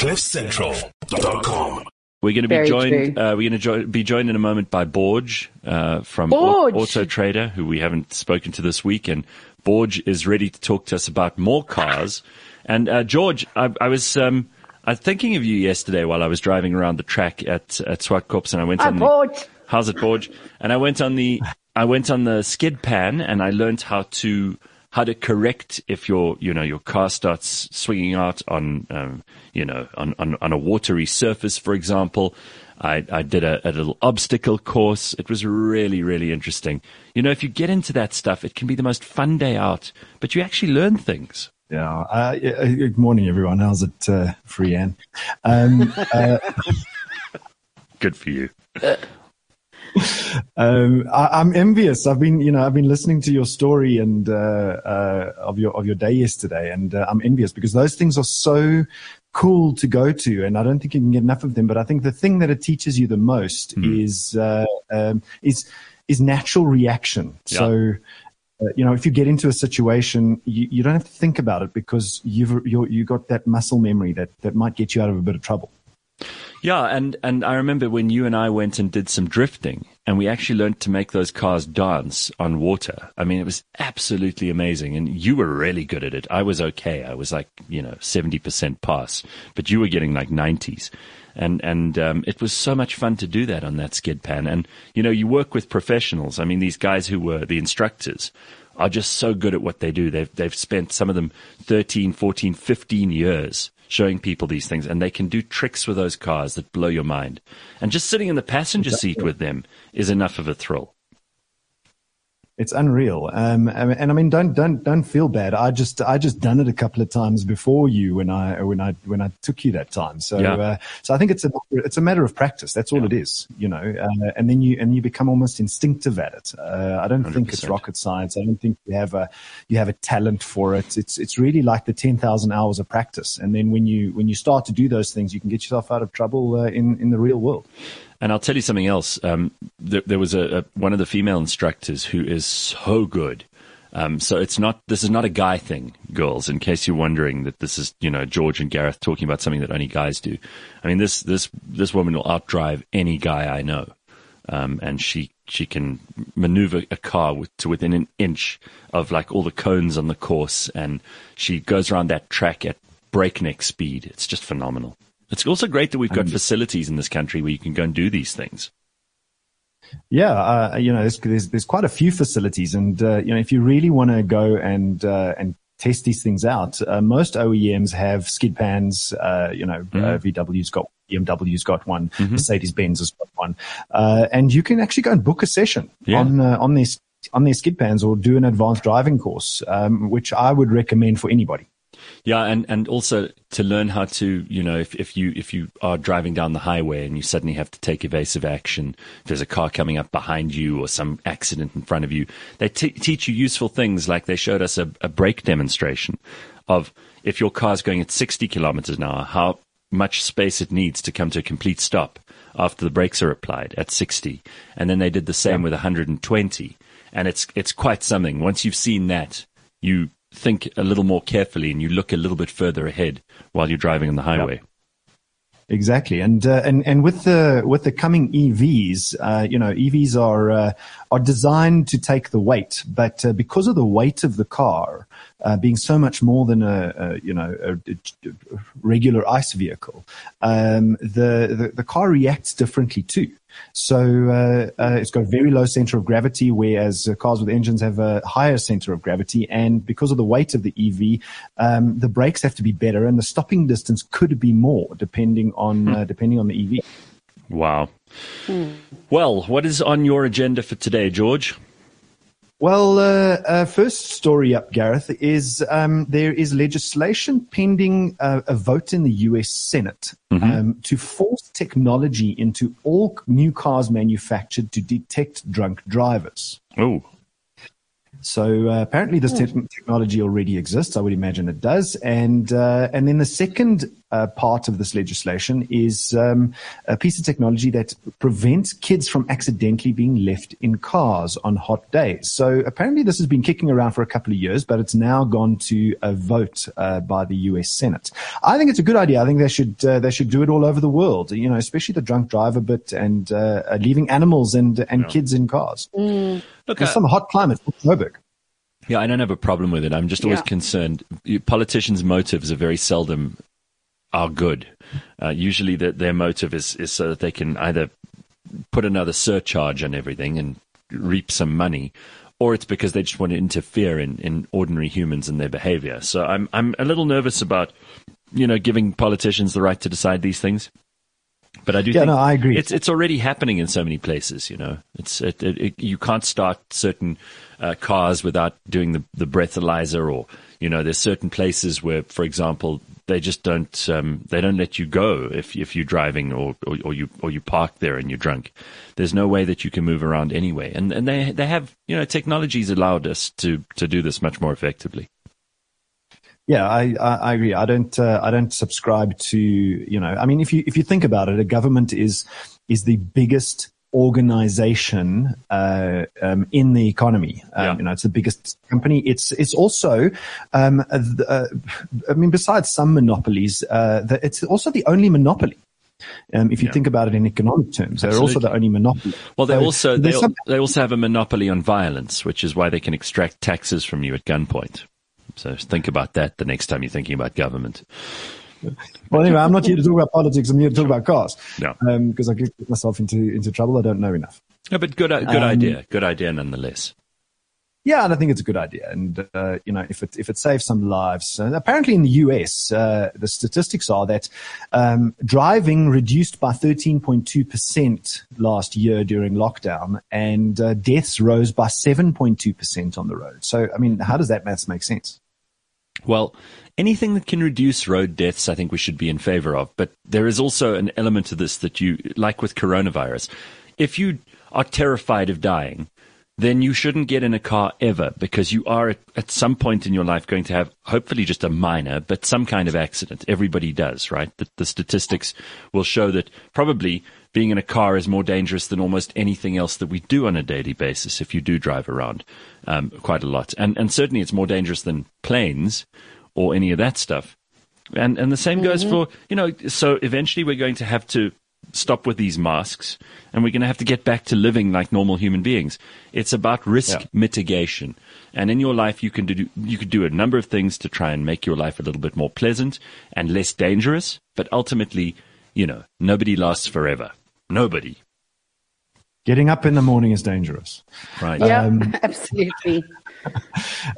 CliffCentral.com. We're going to be Very joined. Uh, we're going to jo- be joined in a moment by George uh, from George. Au- Auto Trader, who we haven't spoken to this week, and George is ready to talk to us about more cars. And uh, George, I, I was um, I was thinking of you yesterday while I was driving around the track at at Zwartkops, and I went Hi, on. the- George. How's it, George? And I went on the I went on the skid pan and I learned how to how to correct if your you know your car starts swinging out on um, you know on, on on a watery surface, for example. I, I did a, a little obstacle course. It was really, really interesting. You know, if you get into that stuff, it can be the most fun day out, but you actually learn things. Yeah. Uh, yeah, uh, good morning, everyone. How's it, uh, Freeanne? Um, uh, Good for you. Um, I, I'm envious. I've been, you know, I've been listening to your story and uh, uh, of your of your day yesterday, and uh, I'm envious because those things are so cool to go to, and I don't think you can get enough of them. But I think the thing that it teaches you the most is uh, um, is is natural reaction. Yeah. So. Uh, you know, if you get into a situation, you, you don't have to think about it because you've you're, you got that muscle memory that, that might get you out of a bit of trouble. Yeah, and, and I remember when you and I went and did some drifting, and we actually learned to make those cars dance on water. I mean, it was absolutely amazing, and you were really good at it. I was okay. I was like, you know, 70% pass, but you were getting like 90s. And, and, um, it was so much fun to do that on that skid pan. And, you know, you work with professionals. I mean, these guys who were the instructors are just so good at what they do. They've, they've spent some of them 13, 14, 15 years showing people these things and they can do tricks with those cars that blow your mind. And just sitting in the passenger seat with them is enough of a thrill. It's unreal. Um, and I mean, don't don't don't feel bad. I just I just done it a couple of times before you when I when I when I took you that time. So Yeah. uh, so I think it's a it's a matter of practice. That's all it is, you know. Uh, and then you and you become almost instinctive at it. Uh, I don't think it's rocket science. I don't think you have a you have a talent for it. It's it's really like the ten thousand hours of practice. And then when you when you start to do those things, you can get yourself out of trouble uh, in in the real world. And I'll tell you something else. Um, there, there was a, a one of the female instructors who is so good. Um, so it's not this is not a guy thing, girls. In case you're wondering that this is you know George and Gareth talking about something that only guys do. I mean this this this woman will outdrive any guy I know, um, and she she can maneuver a car with, to within an inch of like all the cones on the course, and she goes around that track at breakneck speed. It's just phenomenal. It's also great that we've got facilities in this country where you can go and do these things. Yeah, uh, you know, there's, there's there's quite a few facilities, and uh, you know, if you really want to go and uh, and test these things out, uh, most OEMs have skid pans. Uh, you know, uh, VW's got. BMW's got one, Mercedes Benz has got one, uh, and you can actually go and book a session Yeah. on uh, on these on their skid pans or do an advanced driving course, um, which I would recommend for anybody. Yeah, and, and also to learn how to, you know, if, if you if you are driving down the highway and you suddenly have to take evasive action, if there's a car coming up behind you or some accident in front of you, they t- teach you useful things. Like they showed us a, a brake demonstration of if your car's going at 60 kilometers an hour, how much space it needs to come to a complete stop after the brakes are applied at 60. And then they did the same with 120. And it's it's quite something. Once you've seen that, you think a little more carefully and you look a little bit further ahead while you're driving on the highway. Exactly, and uh, and and with the with the coming EVs, uh, you know, EVs are uh, are designed to take the weight, but uh, because of the weight of the car uh, being so much more than a, a you know a, a regular ICE vehicle, um, the, the the car reacts differently too. So uh, uh, it's got a very low center of gravity, whereas uh, cars with engines have a higher center of gravity. And because of the weight of the EV, um, the brakes have to be better, and the stopping distance could be more depending on uh, depending on the EV. Wow. Well, what is on your agenda for today, George? Well, uh, uh, first story up, Gareth, is um, there is legislation pending uh, a vote in the U.S. Senate um, to force technology into all new cars manufactured to detect drunk drivers. Oh, So uh, apparently, this te- technology already exists. I would imagine it does. And uh, and then the second uh, part of this legislation is um, a piece of technology that prevents kids from accidentally being left in cars on hot days. So apparently this has been kicking around for a couple of years, but it's now gone to a vote uh, by the U.S. Senate. I think it's a good idea. I think they should uh, they should do it all over the world. You know, especially the drunk driver bit and uh, leaving animals and and yeah. kids in cars. Mm. Look, There's some hot climate for Joburg. Yeah, I don't have a problem with it. I'm just always yeah. concerned. Politicians' motives are very seldom are good. Uh, usually, the, their motive is is so that they can either put another surcharge on everything and reap some money, or it's because they just want to interfere in, in ordinary humans and their behavior. So I'm I'm a little nervous about you know giving politicians the right to decide these things. But I do yeah, think no, I agree. It's it's already happening in so many places. You know, it's it, it, it, you can't start certain uh, cars without doing the the breathalyzer, or you know, there's certain places where, for example, they just don't um, they don't let you go if if you're driving or, or, or you or you park there and you're drunk. There's no way that you can move around anyway, and and they they have you know technologies allowed us to to do this much more effectively. Yeah, I, I, agree. I don't uh, I don't subscribe to you know. I mean, if you if you think about it, a government is is the biggest organization uh, um, in the economy. Um, yeah. You know, it's the biggest company. It's it's also, um, uh, I mean, besides some monopolies, uh, the, it's also the only monopoly. Um, if you yeah. think about it in economic terms, Absolutely. they're also the only monopoly. Well, they so also they, some- they also have a monopoly on violence, which is why they can extract taxes from you at gunpoint. So think about that the next time you're thinking about government. Well, anyway, I'm not here to talk about politics. I'm here to talk about cars. Yeah. Because um, I get myself into into trouble. I don't know enough. Yeah, but good good um, idea. Good idea nonetheless. Yeah, and I think it's a good idea. And uh, you know, if it if it saves some lives, uh, apparently in the US, uh, the statistics are that um, driving reduced by 13.2 percent last year during lockdown, and uh, deaths rose by 7.2 percent on the road. So, I mean, how does that maths make sense? Well, anything that can reduce road deaths, I think we should be in favor of. But there is also an element to this that you, like with coronavirus, if you are terrified of dying, then you shouldn't get in a car ever because you are at, at, some point in your life going to have hopefully just a minor, but some kind of accident. Everybody does, right? The, the statistics will show that probably being in a car is more dangerous than almost anything else that we do on a daily basis if you do drive around um, quite a lot. And, and certainly it's more dangerous than planes or any of that stuff. And and the same mm-hmm. goes for you know. So eventually we're going to have to stop with these masks, and we're going to have to get back to living like normal human beings. It's about risk yeah. mitigation, and in your life you can do you could do a number of things to try and make your life a little bit more pleasant and less dangerous. But ultimately, you know, nobody lasts forever. Nobody. Getting up in the morning is dangerous. Right. Yeah, um, absolutely.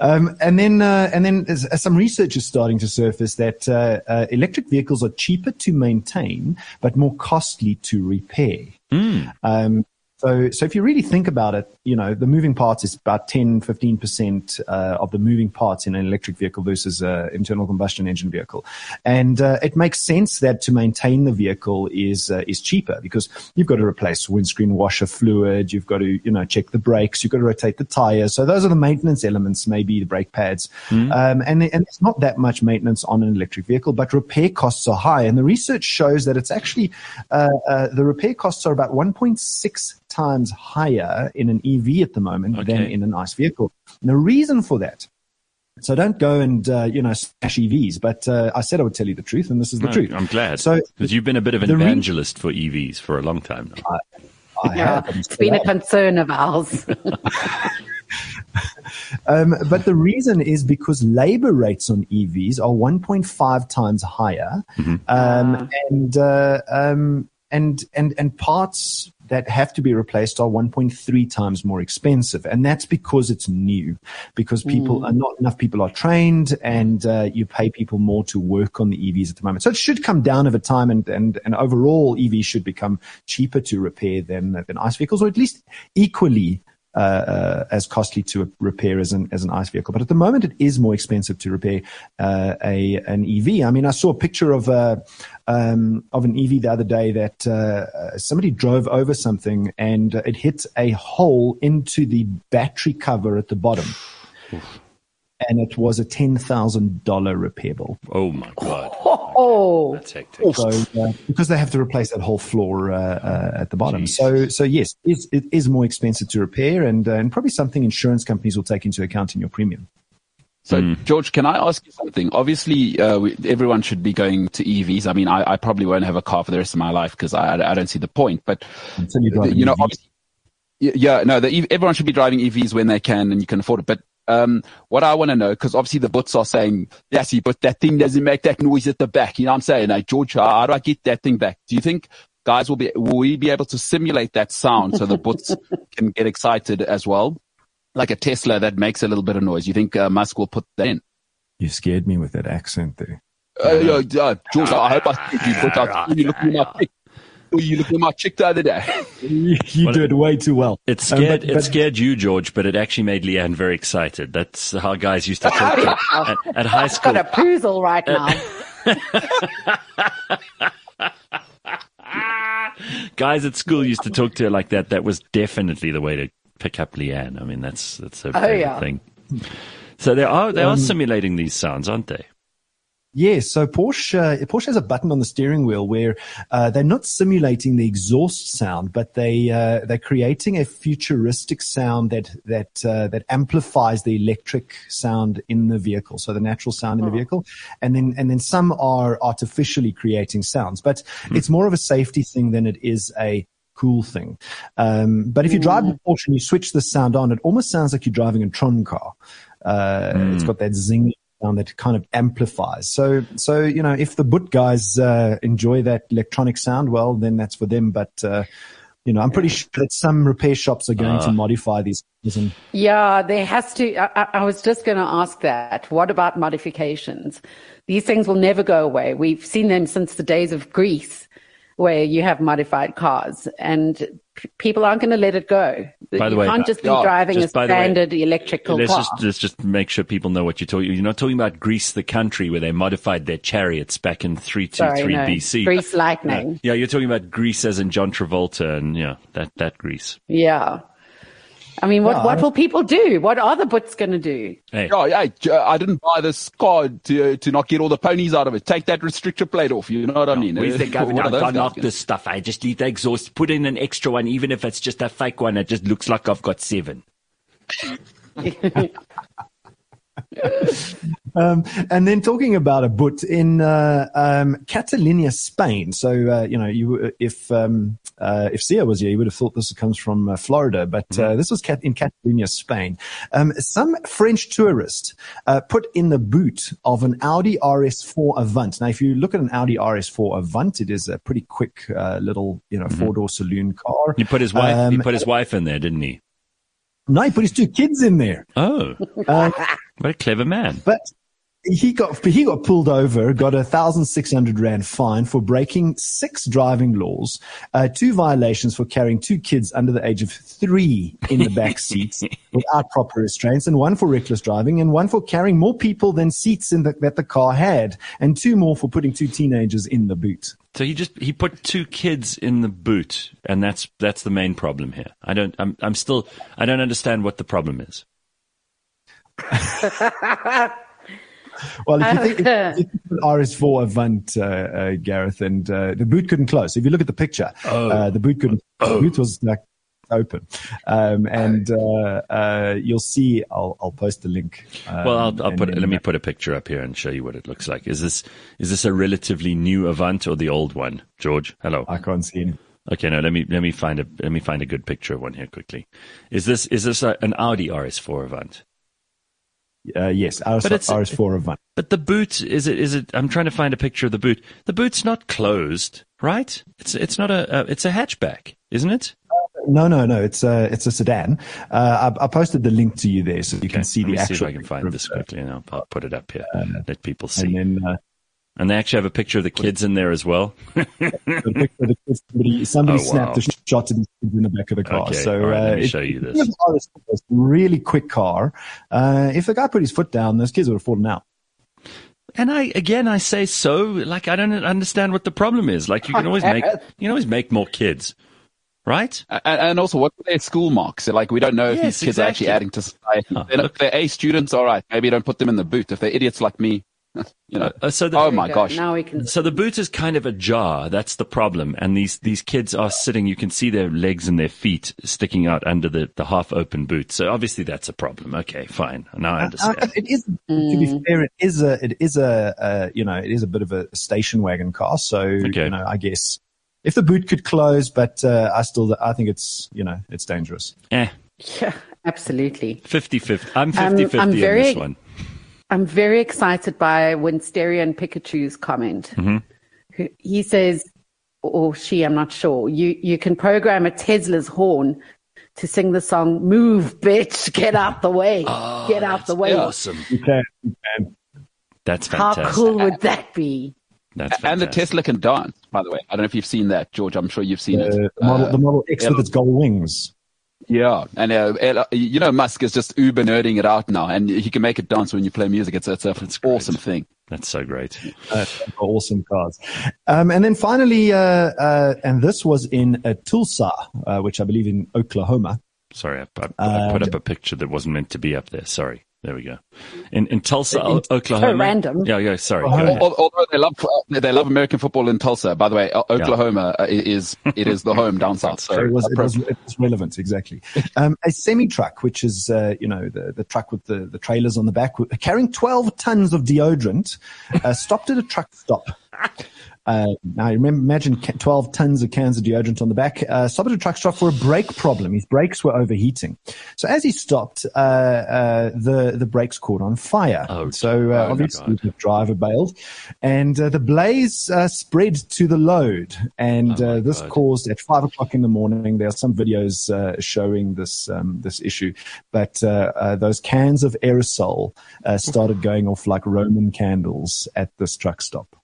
Um, and then, uh, and then some research is starting to surface that uh, uh, electric vehicles are cheaper to maintain, but more costly to repair. Mm. Um, so, so if you really think about it, you know, the moving parts is about 10, 15% uh, of the moving parts in an electric vehicle versus an internal combustion engine vehicle. And uh, it makes sense that to maintain the vehicle is uh, is cheaper because you've got to replace windscreen washer fluid, you've got to, you know, check the brakes, you've got to rotate the tires. So those are the maintenance elements, maybe the brake pads. Mm. Um, and, and it's not that much maintenance on an electric vehicle, but repair costs are high. And the research shows that it's actually, uh, uh, the repair costs are about 1.6 times higher in an EV at the moment okay. than in an ICE vehicle. And the reason for that so don't go and uh, you know smash EVs. But uh, I said I would tell you the truth, and this is the no, truth. I'm glad. So because you've been a bit of an evangelist re- for EVs for a long time now. I, I yeah, it's been a concern of ours. um, but the reason is because labor rates on EVs are 1.5 times higher, mm-hmm. um, uh. and uh, um, and and and parts that have to be replaced are 1.3 times more expensive. And that's because it's new, because people mm. are not enough people are trained and uh, you pay people more to work on the EVs at the moment. So it should come down over time and, and, and overall EVs should become cheaper to repair than, than ICE vehicles or at least equally as costly to repair as an as an ICE vehicle. But at the moment, it is more expensive to repair uh, a an EV. I mean, I saw a picture of a um, of an EV the other day that uh, somebody drove over something and it hit a hole into the battery cover at the bottom. and it was a ten thousand dollar repair bill. Oh my god! Oh, That's hectic. So, uh, because they have to replace that whole floor uh, uh, at the bottom. So, so yes, it is, it is more expensive to repair, and uh, and probably something insurance companies will take into account in your premium. So, George, can I ask you something? Obviously, uh, we, everyone should be going to EVs. I mean, I, I probably won't have a car for the rest of my life because I, I don't see the point. But Until you drive you know, obviously, yeah, no, the, everyone should be driving EVs when they can and you can afford it. But um, what I want to know, because obviously the boots are saying, yes, but that thing doesn't make that noise at the back. You know what I'm saying? Like, George, how, how do I get that thing back? Do you think guys will be, will we be able to simulate that sound so the boots can get excited as well? Like a Tesla that makes a little bit of noise. You think uh, Musk will put that in? You scared me with that accent there. Uh, yeah, uh, George, I hope I see you, but I saw you looking at my chick. You looking at my chick the other day. You, you Well, do it way too well. It Um, scared but- it scared you, George, but it actually made Leanne very excited. That's how guys used to talk to at, at high school. I've got a poozle right now. guys at school used to talk to her like that. That was definitely the way to pick up Leanne. I mean, that's that's her Oh, yeah. thing. So they are they are Um, simulating these sounds, aren't they? Yes, so Porsche, uh, Porsche has a button on the steering wheel where uh, they're not simulating the exhaust sound, but they uh, they're creating a futuristic sound that that uh, that amplifies the electric sound in the vehicle, so the natural sound in the vehicle, and then and then some are artificially creating sounds, but it's more of a safety thing than it is a cool thing. Um, but if you drive a Porsche and you switch the sound on, it almost sounds like you're driving a Tron car. Uh, It's got that zing sound that kind of amplifies. So, so you know, if the boot guys uh, enjoy that electronic sound, well, then that's for them. But uh, you know, I'm pretty sure that some repair shops are going to modify these. And Yeah, there has to. I, I- I was just going to ask that. What about modifications? These things will never go away. We've seen them since the days of Grease, where you have modified cars, and p- people aren't going to let it go. By the you way, can't just be yeah, driving just a the way, standard electrical Let's car. just let's just make sure people know what you're talking. You're not talking about Greece, the country, where they modified their chariots back in 323 Sorry, no. BC. Grease No. lightning. Yeah, you're talking about Grease as in John Travolta and yeah, that that Grease. Yeah. I mean, what, Yeah, what will people do? What are the butts going to do? Hey, Yeah, yeah. j- I didn't buy this car to to not get all the ponies out of it. Take that restrictor plate off. You know what I mean? Where's the Uh, governor? what are those off this stuff. I just leave the exhaust, put in an extra one, even if it's just a fake one. It just looks like I've got seven. Um, and then talking about a boot in uh, um, Catalonia, Spain. So uh, you know, you if um, uh, if Sia was here, you would have thought this comes from uh, Florida, but uh, this was in Catalonia, Spain. Um, some French tourist uh, put in the boot of an Audi RS4 Avant. Now, if you look at an Audi RS4 Avant, it is a pretty quick uh, little you know four door saloon car. He put his wife. he Um, put his wife in there, didn't he? No, he put his two kids in there. Oh, Uh, what a clever man! But he got he got pulled over, got a thousand six hundred rand fine for breaking six driving laws, uh, two violations for carrying two kids under the age of three in the back seats without proper restraints, and one for reckless driving, and one for carrying more people than seats in the, that the car had, and two more for putting two teenagers in the boot. So he just he put two kids in the boot, and that's that's the main problem here. I don't. I'm I'm still. I don't understand what the problem is. Well, if you think if you an RS4 Avant, uh, uh, Gareth, and uh, the boot couldn't close. If you look at the picture, uh, the boot couldn't. The boot was like open, um, and uh, uh, you'll see. I'll I'll post the link. Um, Well, I'll, I'll put. then, Let me put a picture up here and show you what it looks like. Is this is this a relatively new Avant or the old one, George? Hello. I can't see him. Okay, no. Let me let me find a let me find a good picture of one here quickly. Is this is this a, an Audi RS4 Avant? Uh, yes, RS, But it's- RS4 Avant. But the boot is it is it? I'm trying to find a picture of the boot. The boot's not closed, right? It's it's not a, a it's a hatchback, isn't it? No, no, no. It's a it's a sedan. Uh, I, I posted the link to you there, so you can see Let me the see if actual. I can find this uh, quickly, and I'll, I'll put it up here. Let people see. And then uh, And they actually have a picture of the kids in there as well. the picture of the kids, somebody somebody Oh, wow. snapped a shot of these kids in the back of the car. Okay, so all right, let me uh, show you this. if RS4 was a really quick car. Uh, if the guy put his foot down, those kids would have fallen out. And I again, I say so. Like I don't understand what the problem is. Like you can always make you can always make more kids, right? And, and also, what are their school marks? Like, we don't know if Yes, these kids are actually exactly. adding to society. Oh, Then look. if they're A students, all right, maybe don't put them in the boot. If they're idiots like me, you know. Uh, so the, oh my gosh. Now we can. So the boot is kind of ajar. That's the problem. And these, these kids are sitting, you can see their legs and their feet sticking out under the, the half open boot. So obviously that's a problem. Okay, fine. Now I Uh, understand. it is, to be fair, it is a, it is a, uh, you know, it is a bit of a station wagon car. So, Okay. you know, I guess if the boot could close, but, uh, I still, I think it's, you know, it's dangerous. Eh, Yeah, absolutely. 50-50. I'm Um, 50-50 I'm on this one. I'm very excited by Winsteria and Pikachu's comment. Mm-hmm. He says, or she, I'm not sure, you, you can program a Tesla's horn to sing the song, Move, bitch, get out the way, get out the way. Awesome. You can, you can. That's How fantastic. cool would that be? That's And the. Tesla can dance, by the way. I don't know if you've seen that, George. I'm sure you've seen Uh, it. the model, Uh, the Model X with its gold wings. Yeah, and uh, you know Musk is just uber nerding it out now, and he can make it dance when you play music. It's it's a That's great. awesome thing. That's so great. Uh, awesome cars. Um, and then finally, uh, uh, and this was in uh, Tulsa, uh, which I believe in Oklahoma. Sorry, I, I, I put up a picture that wasn't meant to be up there. Sorry. There we go. In in Tulsa, O- Oklahoma. random. Yeah, yeah. Sorry. Oh, Go yeah. ahead. Al- Although they love uh, they love American football in Tulsa. By the way, Oklahoma uh, is it is the home down south. So So it was, it was, it was relevant, exactly. Um, a semi truck, which is, uh, you know, the, the truck with the, the trailers on the back, carrying 12 tons of deodorant, uh, stopped at a truck stop. Uh, now, remember, imagine 12 tons of cans of deodorant on the back. Uh, stopped at a truck stop for a brake problem. His brakes were overheating. So as he stopped, uh, uh, the, the brakes caught on fire. Oh, so, oh uh, my obviously God. the driver bailed and, uh, the blaze, uh, spread to the load. And, Oh uh, this God. caused at five o'clock in the morning. There are some videos, uh, showing this, um, this issue, but, uh, uh, those cans of aerosol, uh, started going off like Roman candles at this truck stop.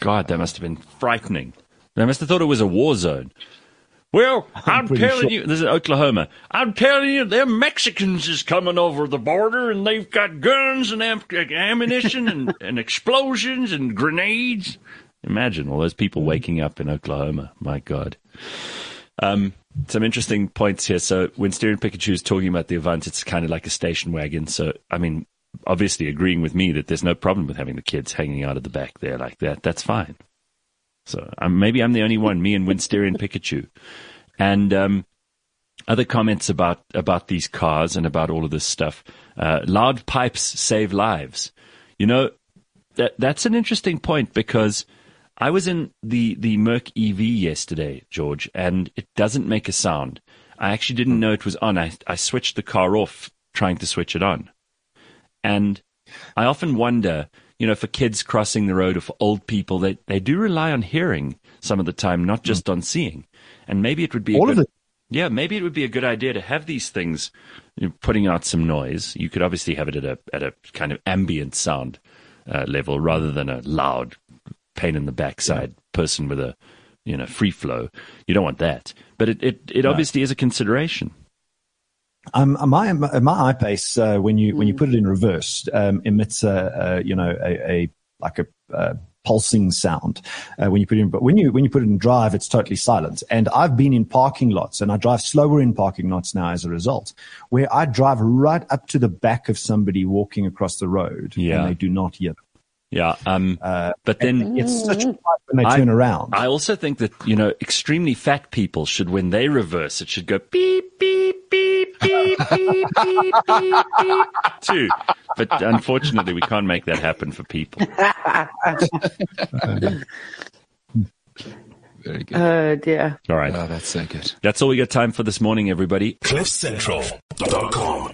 God, that must have been frightening. They must have thought it was a war zone. Well, I'm, pretty telling sure. you, this is Oklahoma. I'm telling you, them Mexicans is coming over the border and they've got guns and am- ammunition and, and explosions and grenades. Imagine all those people waking up in Oklahoma. My God. Um, some interesting points here. So when Steering Pikachu is talking about the Avant, it's kind of like a station wagon. So, I mean, obviously agreeing with me that there's no problem with having the kids hanging out of the back there like that. That's fine. So um, maybe I'm the only one, me and Winsterian Pikachu. And um, other comments about about these cars and about all of this stuff. Uh, loud pipes save lives. You know, that that's an interesting point because I was in the the Merc EV yesterday, George, and it doesn't make a sound. I actually didn't know it was on. I I switched the car off trying to switch it on. And I often wonder, you know, for kids crossing the road or for old people, they, they do rely on hearing some of the time, not just on seeing. And maybe it would be a All of good, it. yeah, maybe it would be a good idea to have these things you know, putting out some noise. You could obviously have it at a at a kind of ambient sound uh, level rather than a loud pain in the backside person with a you know free flow. You don't want that, but it it, it obviously is a consideration. Um, my my iPace uh, when you when you put it in reverse um, emits a, a you know a, a like a, uh pulsing sound uh, when you put it in. But when you when you put it in drive, it's totally silent. And I've been in parking lots, and I drive slower in parking lots now as a result, where I drive right up to the back of somebody walking across the road, Yeah. and they do not hear. them. Yeah, um, but then It's such a fight when they I- turn around. I also think that you know extremely fat people should when they reverse it should go beep beep beep beep beep beep beep beep. But unfortunately, we can't make that happen for people. very good. Oh dear. All right, oh, that's so good. that's all we got time for this morning, everybody. CliffCentral.com.